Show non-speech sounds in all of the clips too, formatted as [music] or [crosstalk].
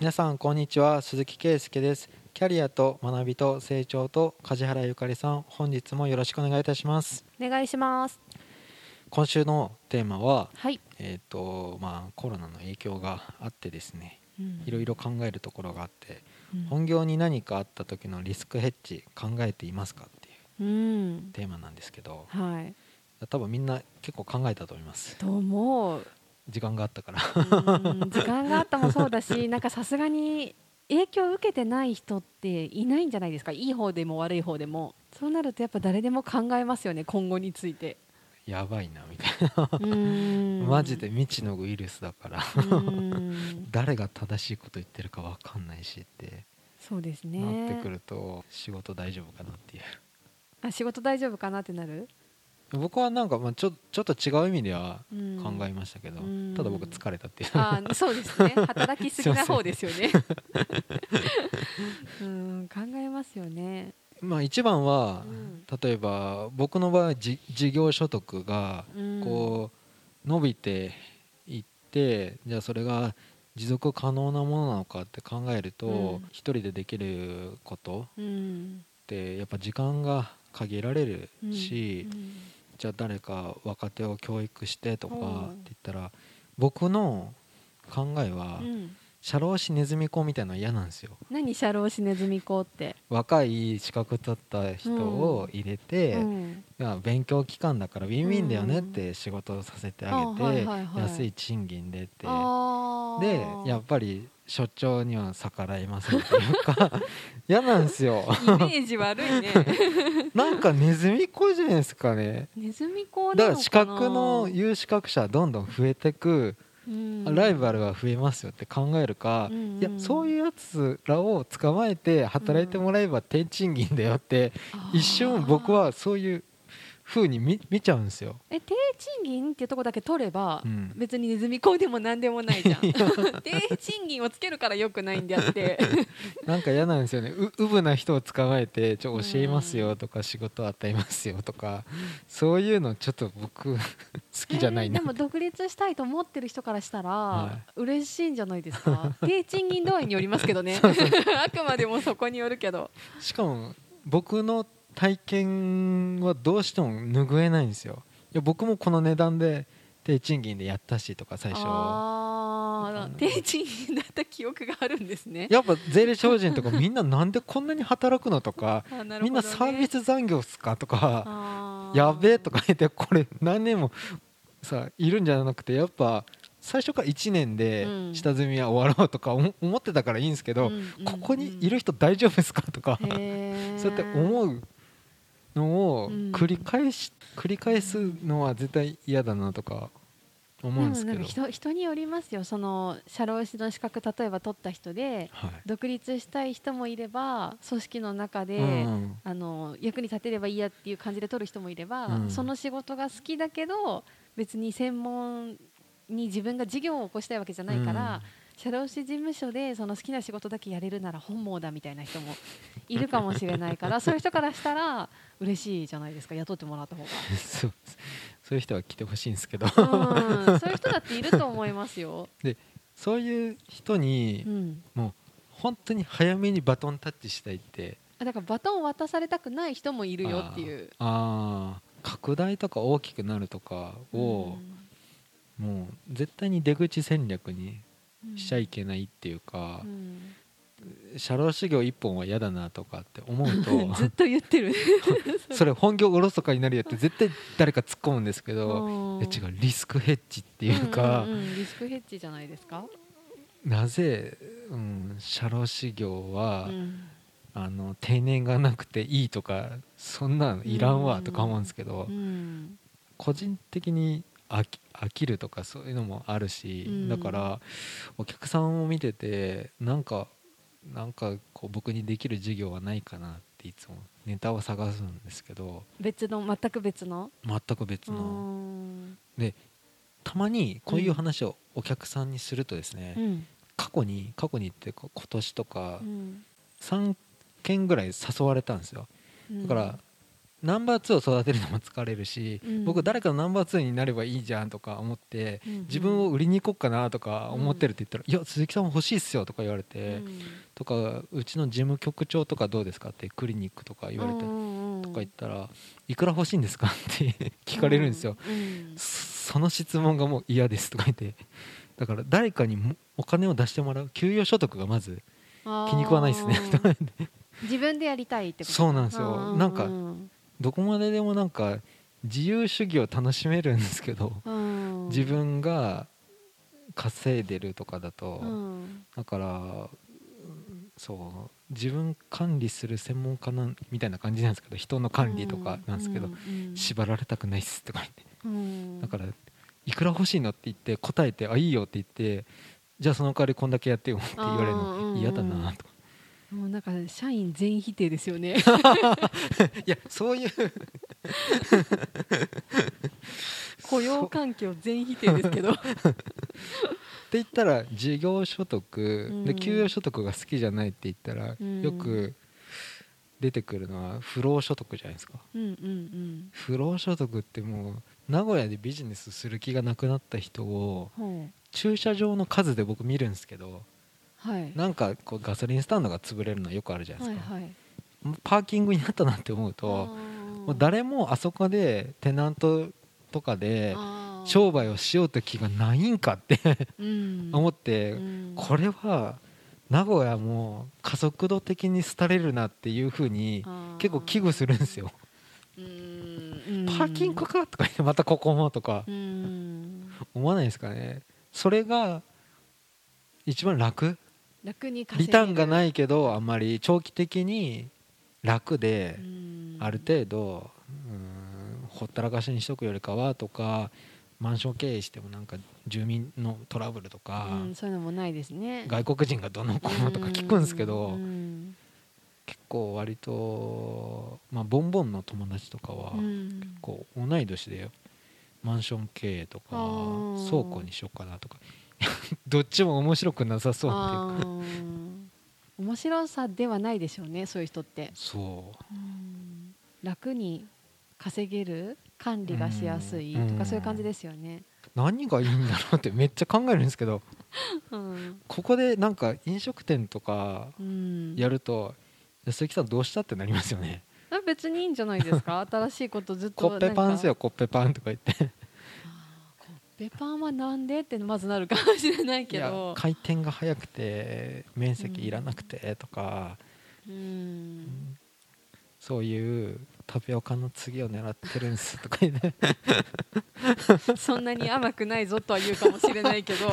皆さんこんにちは。鈴木圭介です。キャリアと学びと成長と梶原ゆかりさん本日もよろしくお願いいたします。お願いします。今週のテーマははい、えっ、とまあコロナの影響があってですねうん。いろいろ考えるところがあってうん。本業に何かあった時のリスクヘッジ考えていますかっていううん。テーマなんですけどはい。多分みんな結構考えたと思います。と思う時間があったから。うん時間があったもそうだし [laughs] なんかさすがに影響を受けてない人っていないんじゃないですか？いい方でも悪い方でも。そうなるとやっぱ誰でも考えますよね今後について。やばいなみたいな。うん。マジで未知のウイルスだから。うん。[laughs] 誰が正しいこと言ってるか分かんないしって。そうですなってくねると仕事大丈夫かなっていう。あ仕事大丈夫かなってなる？僕はなんかまあちょちょっと違う意味ではうん考えましたけど、うん。ただ僕疲れたっていう。あそうですね。[laughs] 働きすぎな方ですよね。[laughs] うん考えますよね。まあ一番はうん。例えば僕の場合じ事業所得がうん。こう伸びていってじゃあそれが持続可能なものなのかって考えるとうん。一人でできることうん。ってやっぱ時間が限られるうん。し、うんじゃあ誰か若手を教育してとかってうん言ったら僕の考えはうん。社労士ネズミ子みたいなの嫌なんですよ。何社労士ネズミ子って、若い資格取った人を入れて、うん。勉強期間だからウィンウィンだよねって仕事をさせてあげて、安い賃金でって。でやっぱり所長には逆らえませんというか [laughs] 嫌なんですよ。イメージ悪いね。[laughs] なんかネズミ子じゃないですかね。ネズミ子だから資格の有資格者はどんどん増えてく、うん。ライバルが増えますよって考えるか、うんうん。いやそういうやつらを捕まえて働いてもらえば低賃金だよって、一瞬僕はそういう風に見見ちゃうんですよ。え低賃金っていうところだけ取れば、うん。別にネズミ子でも何でもないじゃん。[laughs] 低賃金をつけるからよくないんであって。[laughs] なんか嫌なんですよね。ううぶな人を捕まえてちょ教えますよとか仕事与えますよとかそういうのちょっと僕 [laughs] 好きじゃないな、えーでも独立したいと思ってる人からしたら、は嬉しいんじゃないですか？低賃金度合いによりますけどね。あくまでもそこによるけど。しかも僕の体験はどうしても拭えないんですよ。いや僕もこの値段で低賃金でやったしとか最初。低賃金だった記憶があるんですね。やっぱ税理士法人とかみんななんでこんなに働くのとか [laughs] ね。みんなサービス残業っすかとかやべえとか言ってこれ何年もさいるんじゃなくてやっぱ最初から1年でうん。下積みは終わろうとか思思ってたからいいんですけど、ここにいる人大丈夫ですかとか、[laughs] そうやって思うのをうん。繰り返し、繰り返すのは絶対嫌だなとか思うんですけど。でもなんか人人によりますよ。その社労士の資格例えば取った人ではい。独立したい人もいれば組織の中で、うんあの役に立てればいいやっていう感じで取る人もいれば、うん。その仕事が好きだけど別に専門に自分が事業を起こしたいわけじゃないから、社労士事務所でその好きな仕事だけやれるなら本望だみたいな人もいるかもしれないから [laughs] そういう人からしたら嬉しいじゃないですか。雇ってもらった方そうそう。いう人は来てほしいんですけど。が、うん、そういう人だっていると思いますよ。[laughs] そういう人にうん。もう本当に早めにバトンタッチしたいって。だからバトンを渡されたくない人もいるよっていう。ああ拡大とか大きくなるとかを、もう絶対に出口戦略にうんしちゃいけないっていうかう、ん。社労士業一本は嫌だなとかって思う [laughs] ずっとと言ってる。[laughs] それ本業おろそかになるよって絶対誰か突っ込むんですけど、違うリスクヘッジっていうか、んんうんリスクヘッジじゃないですか？なぜ、うん、社労士業は、うん。あの定年がなくていいとかそんなのいらんわとか思うんですけど、うん。個人的に飽き飽きるとかそういうのもあるし、うん。だからお客さんを見ててなんかなんかこう僕にできる授業はないかなっていつもネタを探すんですけど別の全く別の？全く別うの、ん。たまにこういう話をお客さんにするとですね、うん。過去に過去にって今年とかうん。3件ぐらい誘われたんですよ。うんだからナンバー2を育てるのも疲れるし、うん。僕誰かのナンバー2になればいいじゃんとか思って、うん。うん自分を売りに行こうかなとか思ってるって言ったら「いや鈴木さんも欲しいっすよ」とか言われて、うん。とかうちの事務局長とかどうですかってクリニックとか言われて、うんとか言ったら「いくら欲しいんですか?」って [laughs] 聞かれるんですよ、うんその質問がもう嫌ですとか言ってだから誰かにもお金を出してもらう給与所得がまず気に食わないですね。自分でやりたいってこと。そうなんですよ。ううなんかどこまででもなんか自由主義を楽しめるんですけどうん。自分が稼いでるとかだと、うん。だからうんそう自分管理する専門家なんみたいな感じなんですけど人の管理とかなんですけど、縛られたくないっすとか言って。うん。だからいくら欲しいのって言って答えてあいいよって言ってじゃあその代わりこんだけやってよって言われるの嫌だなとかもうなんか社員全否定ですよね。[laughs] いやそういう。[laughs] 雇用環境全否定ですけど。って言ったら事業所得、うん。で給与所得が好きじゃないって言ったら、うん。よく出てくるのは不労所得じゃないですか。不労所得ってもう名古屋でビジネスする気がなくなった人を駐車場の数で僕見るんですけどうはい。なんかこうガソリンスタンドが潰れるのはよくあるじゃないですか、はいはい。パーキングになったなって思うともう誰もあそこでテナントとかで商売をしようと気がないんかって [laughs] 思っって、これは名古屋も加速度的に廃れるなっていうふうに結構危惧するんですよ、パーキングかとかまたここもとか。うん。思わないですかね。それが一番楽楽に稼リターンがいないけどあんまり長期的に楽であある程度うんほったらかしにしとくよりかはとかマンション経営してもなんか住民のトラブルとか、うんそういうのもないですね。外国人がどのこうのとか聞くんですけど、うん。結構割と、まあ、ボンボンの友達とかは、うん。こう同い年でマンション経営とか倉庫にしようかなとか [laughs] どっちも面白くなさそうっていうか。面白さではないでしょうねそういう人って。そう。うん楽に稼げる管理がしやすいとうんかそういう感じですよね。何がいいんだろうってめっちゃ考えるんですけどうん。ここでなんか飲食店とかうん。やると「鈴木さんどうした?」ってなりますよね。あ別にいいんじゃないですか？新しいことずっ「とコッペパンっすよコッペパン」とか言ってペパンはなんでってまずなるかもしれないけど。回転が早くて面積いらなくてとか、うん。そういうタピオカの次を狙ってるんですとか言って。そんなに甘くないぞとは言うかもしれないけど、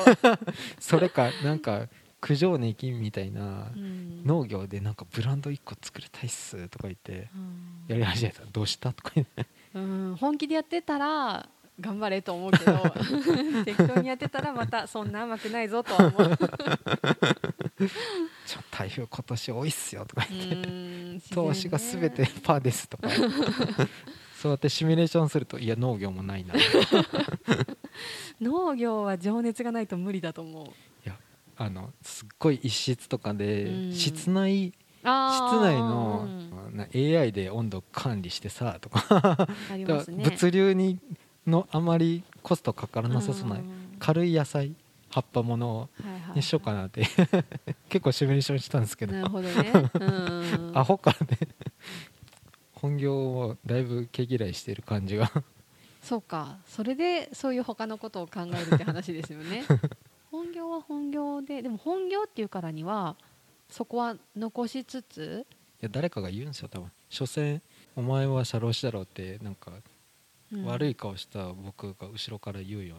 それかなんか九条ネギみたいなうん。農業でなんかブランド1個作りたいっすとか言ってうん。やり始めた。らどうしたとか言って。うん。本気でやってたら頑張れと思うけど [laughs] 適当にやってたらまたそんな甘くないぞとは思う。[laughs] ちょ台風今年多いっすよとか言って。うん投資が全てパーですとか。[laughs] そうやってシミュレーションするといや農業もないな。農業は情熱がないと無理だと思う。あのすっごい一室とかでうん。室内室内のうん。な AI で温度管理してさとか。ありますね。物流にのあまりコストかからなさそうなうん。軽い野菜葉っぱものにしようかなって。[laughs] 結構シミュレーションしたんですけど。なるほどね。うん。[laughs] アホからね。本業をだいぶ毛嫌いしてる感じが。そうか。それでそういう他のことを考えるって話ですよね。[laughs] 本業は本業ででも本業っていうからにはそこは残しつつ？いや誰かが言うんですよ多分。所詮お前は社労士だろうってなんかうん。悪い顔した僕が後ろから言うよ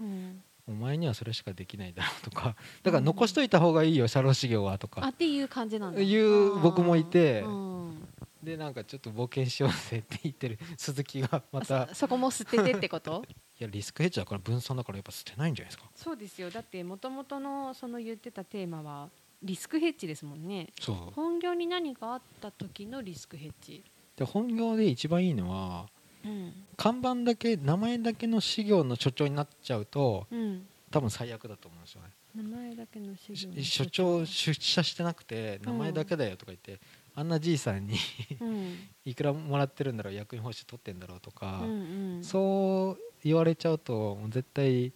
うな、うん。お前にはそれしかできないだろうとか。[laughs] だから残しといた方がいいよ社労士業はとか。あっていう感じなんだ。いう僕もいて。うん。でなんかちょっと冒険しようぜって言ってる。[laughs] 鈴木がまた。そそこも捨ててってこと？[laughs] いやリスクヘッジだから分散だからやっぱ捨てないんじゃないですか。そうですよ。だってもともとのその言ってたテーマはリスクヘッジですもんね。そう。本業に何かあった時のリスクヘッジ。で本業で一番いいのはうん看板だけ名前だけの事業の所長になっちゃうとうん。多分最悪だと思うんですよね。名前だけの資料し所長出社してなくて名前だけだよとか言って、あんなじいさんにうん。[laughs] いくらもらってるんだろう役員報酬取ってんだろうとか、うんうん。そう言われちゃうと絶対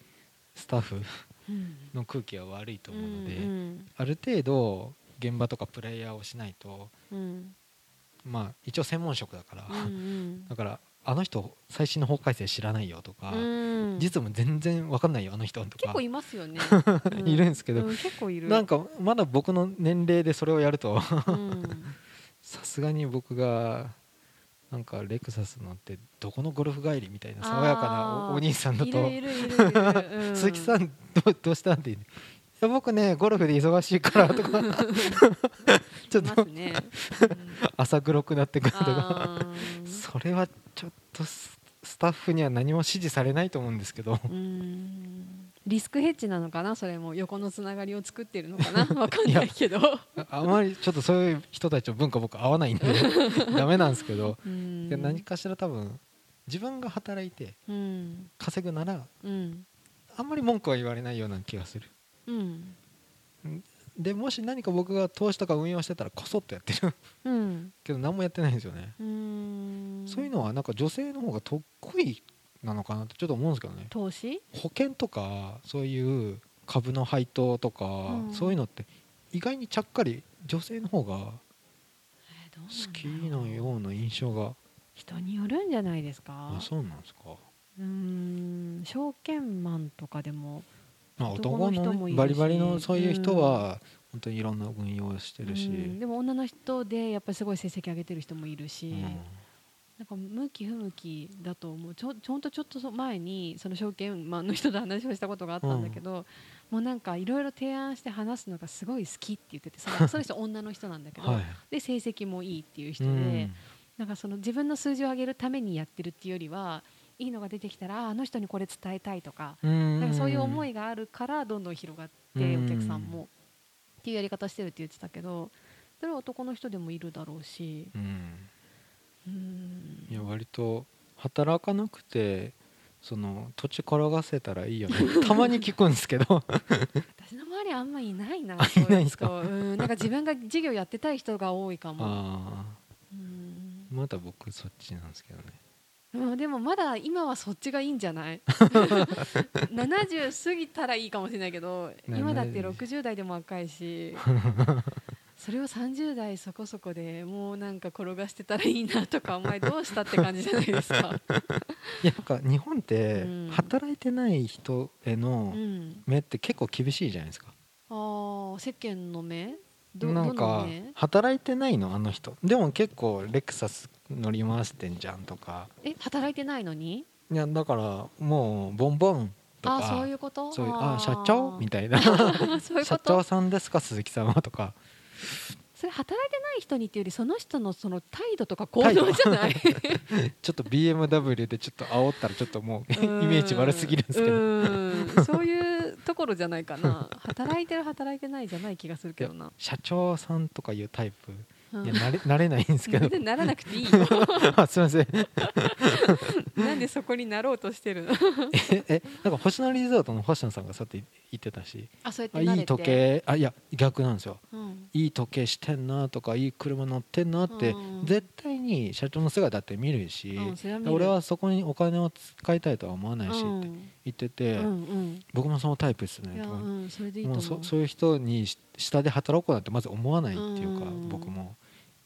スタッフうん。の空気は悪いと思うので、うん。ある程度現場とかプレイヤーをしないとうん。まあ一応専門職だから、うんうん。だからあの人最新の法改正知らないよとか、うん。実務全然わかんないよあの人とか。結構いますよね。[laughs] いるんですけど。う結構いる。なんかまだ僕の年齢でそれをやるとうん。[laughs] さすがに僕がなんかレクサス乗ってどこのゴルフ帰りみたいな爽やかなお兄さんだと鈴木さんどうどうしたんってや僕ねゴルフで忙しいからとか。[laughs] ちょっと。ね、朝黒くなってくるとか。それはちょっとススタッフには何も指示されないと思うんですけど。うん。リスクヘッジなのかな？それも。横のつながりを作ってるのかな？[laughs] わかんないけど。ああまりちょっとそういう人たちの文化僕合わないんで。[laughs] ダメなんですけど。何かしら多分自分が働いてうん。稼ぐならうん。あんまり文句は言われないような気がするうん。でもし何か僕が投資とか運用してたらこそっとやってる。うん。けど何もやってないんですよね、うん。そういうのはなんか女性の方が得意なのかなってちょっと思うんですけどね。投資？保険とかそういう株の配当とか、うん。そういうのって意外にちゃっかり女性の方が好きだろう。なような印象が。人によるんじゃないですか？あそうなんですか。うん。証券マンとかでもまあ男男のの人もいるし。ねバリバリのそういう人は本当にいろんな運用してるし、うんでも女の人でやっぱりすごい成績上げてる人もいるし、うん。なんか向き不向きだと思う。ちょちょんとちょっと前にその証券マンの人と話をしたことがあったんだけど、もうなんかいろいろ提案して話すのがすごい好きって言っててその。その人女の人なんだけど、はい。で成績もいいっていう人うで、ん。なんかその自分の数字を上げるためにやってるっていうよりはいいのが出てきたらああの人にこれ伝えたいとか,、うんなんかそういう思いがあるからどんどん広がって、お客さんも。っていうやり方してるって言ってたけどそれは男の人でもいるだろうし。うん。うん。いや割と働かなくてその土地転がせたらいいよね。たまに聞くんですけど。[laughs] 私の周りあんまいないなあそういないんすか？人うん。なんか自分が事業やってたい人が多いかも、あまだ僕そっちなんですけどねうんでもまだ今はそっちがいいんじゃない？[laughs] 70過ぎたらいいかもしれないけど今だって60代でも若いしそれを30代そこそこでもうなんか転がしてたらいいなとかお前どうしたって感じじゃないですか、[laughs] いやなんか日本ってうん。働いてない人へうのん、目って結構厳しいじゃないですか、あー世間の目？なんか目？働いてないのあの人。でも結構レクサス乗り回してんじゃんとか。え働いてないのに？いやだからもうボンボンとか。あそういうこと？そういうあ社長みたいな。[laughs] 社長さんですか鈴木さんはとか。それ働いてない人にっていうよりその人のその態度とか行動じゃない？[laughs] ちょっと BMW でちょっと煽ったらちょっともうイメージ悪すぎるんですけど。どそういうところじゃないかな。働いてる働いてないじゃない気がするけどな、社長さんとかいうタイプうん。いやなれ [laughs] なれないんですけど。ならなくていいよ。[laughs] あすいません。[laughs] なんでそこになろうとしてるの？ええなんか星野リゾートの星野さんがそうやって言ってたし。あそうやっていい時計。あいや逆なんですよ。うん。いい時計してんなとかいい車乗ってんなってうん。絶対に社長の姿って見るし、俺はそこにお金を使いたいとは思わないしってうん。言ってて、うんうん。僕もそのタイプですねとかうんそれでいいと思うそそういう人にし下で働こうなんてまず思わないっていうか、うん。僕も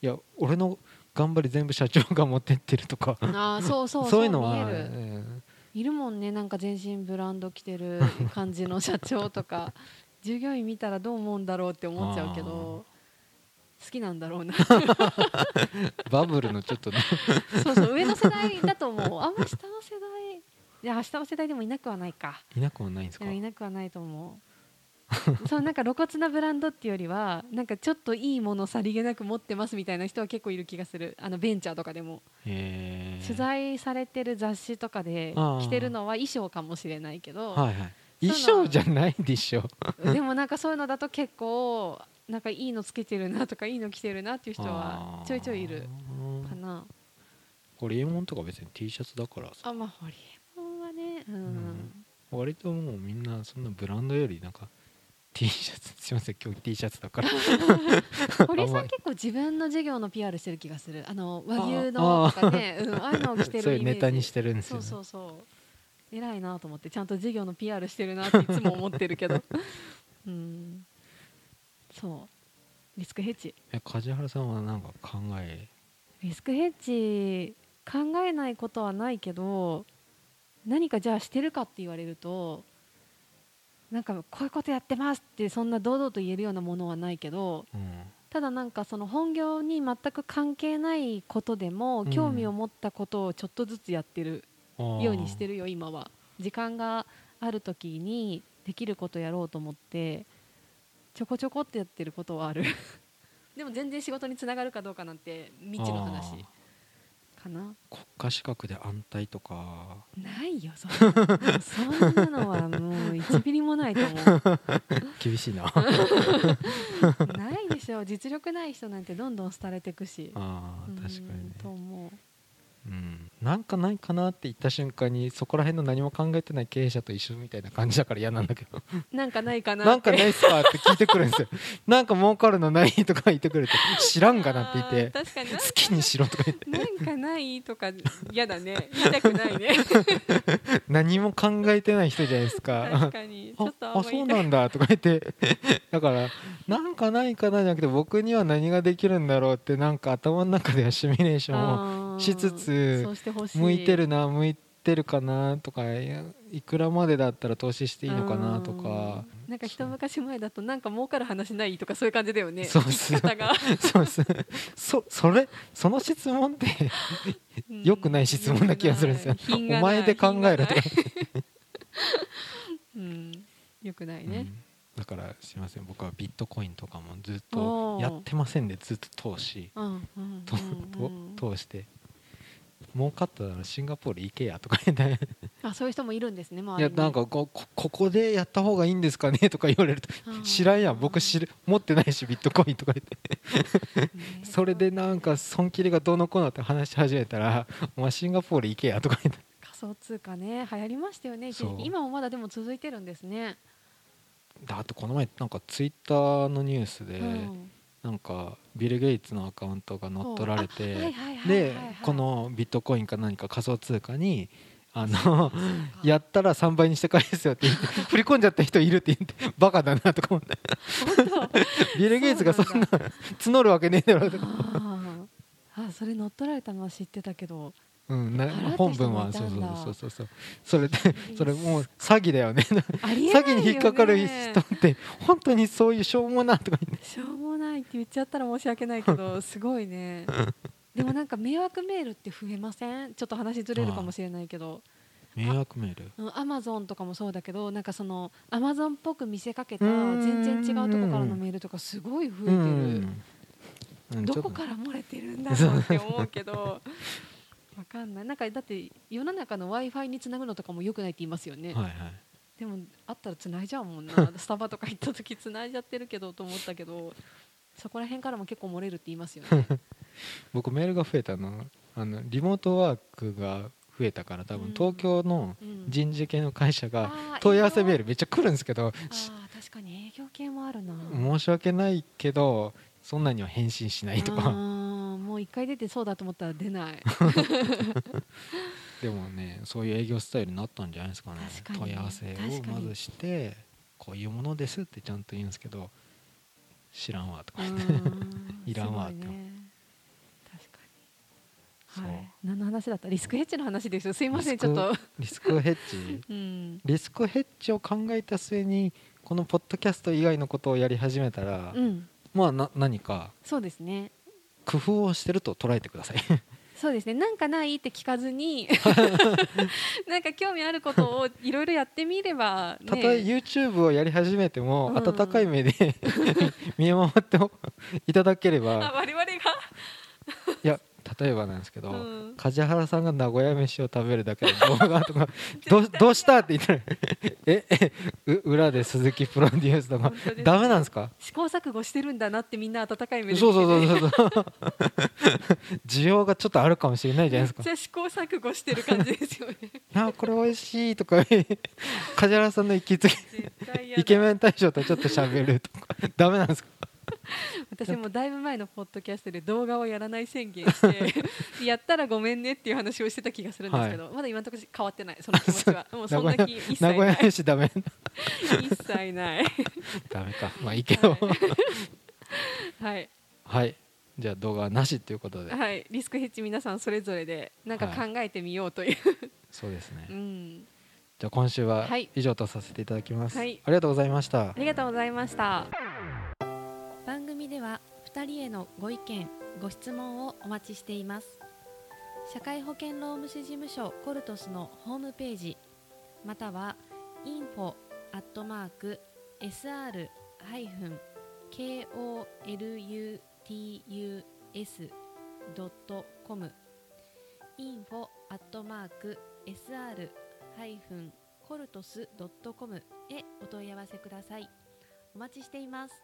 いや俺の頑張り全部社長が持ってってるとか。あーそう [laughs] そうそういうのは、見える。うんいるもんねなんか全身ブランド着てる [laughs] 感じの社長とか。従業員見たらどう思うんだろうって思っちゃうけど好きなんだろうな。[laughs] バブルのちょっとね。そうそう上の世代だと思う。あんま下の世代いや下の世代でもいなくはないか。いなくもないんですか？いなくはないと思う [laughs] そうなんか露骨なブランドっていうよりはなんかちょっといいものさりげなく持ってますみたいな人は結構いる気がする。あのベンチャーとかでも。取材されてる雑誌とかで着てるのは衣装かもしれないけど、はいはい。衣装じゃないでしょ。でもなんかそういうのだと結構なんかいいのつけてるなとかいいの着てるなっていう人はちょいちょいいるかな。ホリエモンとか別に T シャツだからさ。あまあホリエモンはねうん、うん。割ともうみんなそんなブランドよりなんか T シャツ [laughs] すいません今日 T シャツだから。[laughs] 堀江さん結構自分の事業の PR してる気がする。あの和牛のとかねうん、ああいうのを着てるそういうネタにしてるんですそうよね。そうそう偉いなと思ってちゃんと事業の PR してるなっていつも思ってるけど。[laughs] うん。そう。リスクヘッジ。え梶原さんはなんか考え？リスクヘッジ考えないことはないけど何かじゃあしてるかって言われるとなんかこういうことやってますってそんな堂々と言えるようなものはないけどうん。ただなんかその本業に全く関係ないことでもうん。興味を持ったことをちょっとずつやってるようにしてるるよ今は。時間がある時にできることやろうと思ってちょこちょこってやってることはある。[laughs] でも全然仕事につながるかどうかなんて未知の話かな？国家資格で安泰とか。ないよそそんなのはもう1ミリもないと思う。[laughs] 厳しいな。[laughs] ないでしょ実力ない人なんてどんどん廃れていくし。うんあー確かにね。と思ううん、なんかないかなって言った瞬間にそこら辺の何も考えてない経営者と一緒みたいな感じだから嫌なんだけど。なんかないかななんかないいっすかって聞いてくるんですよ。なんか儲かるのないとか言ってくれて知らんがなって言って確かに。好きにしろとか言って。なんかないとか嫌だね。言いたくないね。何も考えてない人じゃないですか。確かに。ちょっとあんああそうなんだとか言って。だからなんかないかなじゃなくて僕には何ができるんだろうってなんか頭の中ではシミュレーションをしつつ向いてるな向いてるかなとかいくらまでだったら投資していいのかなとか。うん。なんか一昔前だとなんか儲かる話ないとかそういう感じだよね。そう聞き方が。[laughs] そうです。そそれその質問って良くない質問な気がするんですよ。品がない。お前で考えろとか。うん。よくないね。うん。だからすいません。僕はビットコインとかもずっとやってませんでずっと投資。うんうん通して儲かったらシンガポール行けやとか言ってあそういう人もいるんですね周りに。いやなんかここここでやった方がいいんですかねとか言われると知らんやん僕知る持ってないしビットコインとか言って。ねそれでなんか損切りがどうのこうのって話し始めたらお前シンガポール行けやとか言って。仮想通貨ね流行りましたよね今もまだでも続いてるんですね。だあとこの前なんかツイッターのニュースで、うんなんかビル・ゲイツのアカウントが乗っ取られて、ではいこのビットコインか何か仮想通貨にあのやったら3倍にして返すよって言って [laughs] 振り込んじゃった人いるって言ってバカだなとか思って。ビル・ゲイツがそんな募るわけねえだろうとか、あそれ乗っ取られたのは知ってたけど。うん、な本文はそうそうそうそうそれでそれもう詐欺だよね。詐欺に引っかかる人って本当にそういうしょうもなとか言って。しょうもないって言っちゃったら申し訳ないけど [laughs] すごいね。[laughs] でもなんか迷惑メールって増えません？ちょっと話ずれるかもしれないけど。[laughs] 迷惑メール？アマゾンとかもそうだけどなんかそのアマゾンっぽく見せかけた全然違うとこからのメールとかすごい増えてる、どことから漏れてるんだろうって思うけどわかんない。なんかだって世の中の w i f i につなぐのとかもよくないって言いますよね、はいはい。でもあったらつないじゃうもんな。スタバとか行った時つないじゃってるけどと思ったけどそこら辺からも結構漏れるって言いますよね。[laughs] 僕メールが増えたのあのリモートワークが増えたから多分うん。東京のうん。人事系の会社が問い合わせメールめっちゃ来るんですけどあー確かに営業系もあるな。申し訳ないけどそんなには返信しないとあかーもう一回出てそうだと思ったら出ない。[laughs] でもねそういう営業スタイルになったんじゃないですかね。問い合わせをまずしてこういうものですってちゃんと言うんですけど知らんわとか。う言っていらんわすごいね。確かそうに。はい。何の話だった？リスクヘッジの話ですよすいません。ちょっと。リスクヘッジ？[laughs] うん。リスクヘッジを考えた末にこのポッドキャスト以外のことをやり始めたら、うん。まあな何かそうですね。工夫をしてると捉えてくださいそうですね。なんかないって聞かずに [laughs] なんか興味あることをいろいろやってみればたとえね YouTube をやり始めても、うん。温かい目で [laughs] 見守っていただけれあば我々が例えばなんですけど、うん。梶原さんが名古屋飯を食べるだけの動画とか [laughs] どうどうしたって言ったら [laughs] ええう裏で鈴木プロデュースとか。ダメなんですか？試行錯誤してるんだなってみんな温かい目でそうそうそうそう。そう [laughs] 需要がちょっとあるかもしれないじゃないですか。めっちゃ試行錯誤してる感じですよね。あこれ美味しいとか。梶原さんの行きつけイケメン大将とちょっと喋るとか。ダメなんですか？[laughs] 私もだいぶ前のポッドキャストで動画をやらない宣言して [laughs] やったらごめんねっていう話をしてた気がするんですけど、まだ今のところ変わってないその気持ちは。[laughs] もうそんな気一切名古屋ない飯ダメ。一切ない。ダメか。まあいいけど。はい、はい。じゃあ動画はなしということで。はい、リスクヘッジ皆さんそれぞれでなんか考えてみようという、そうですね。うん、じゃあ今週ははい。以上とさせていただきます、はい。ありがとうございました。ありがとうございましたでは2人へのご意見ご質問をお待ちしています社会保険労務士事務所コルトスのホームページまたは info アットマーク sr ハイフン kolutus ドットコム info アットマーク sr ハイフンコルトスドットコムへお問い合わせください。お待ちしています。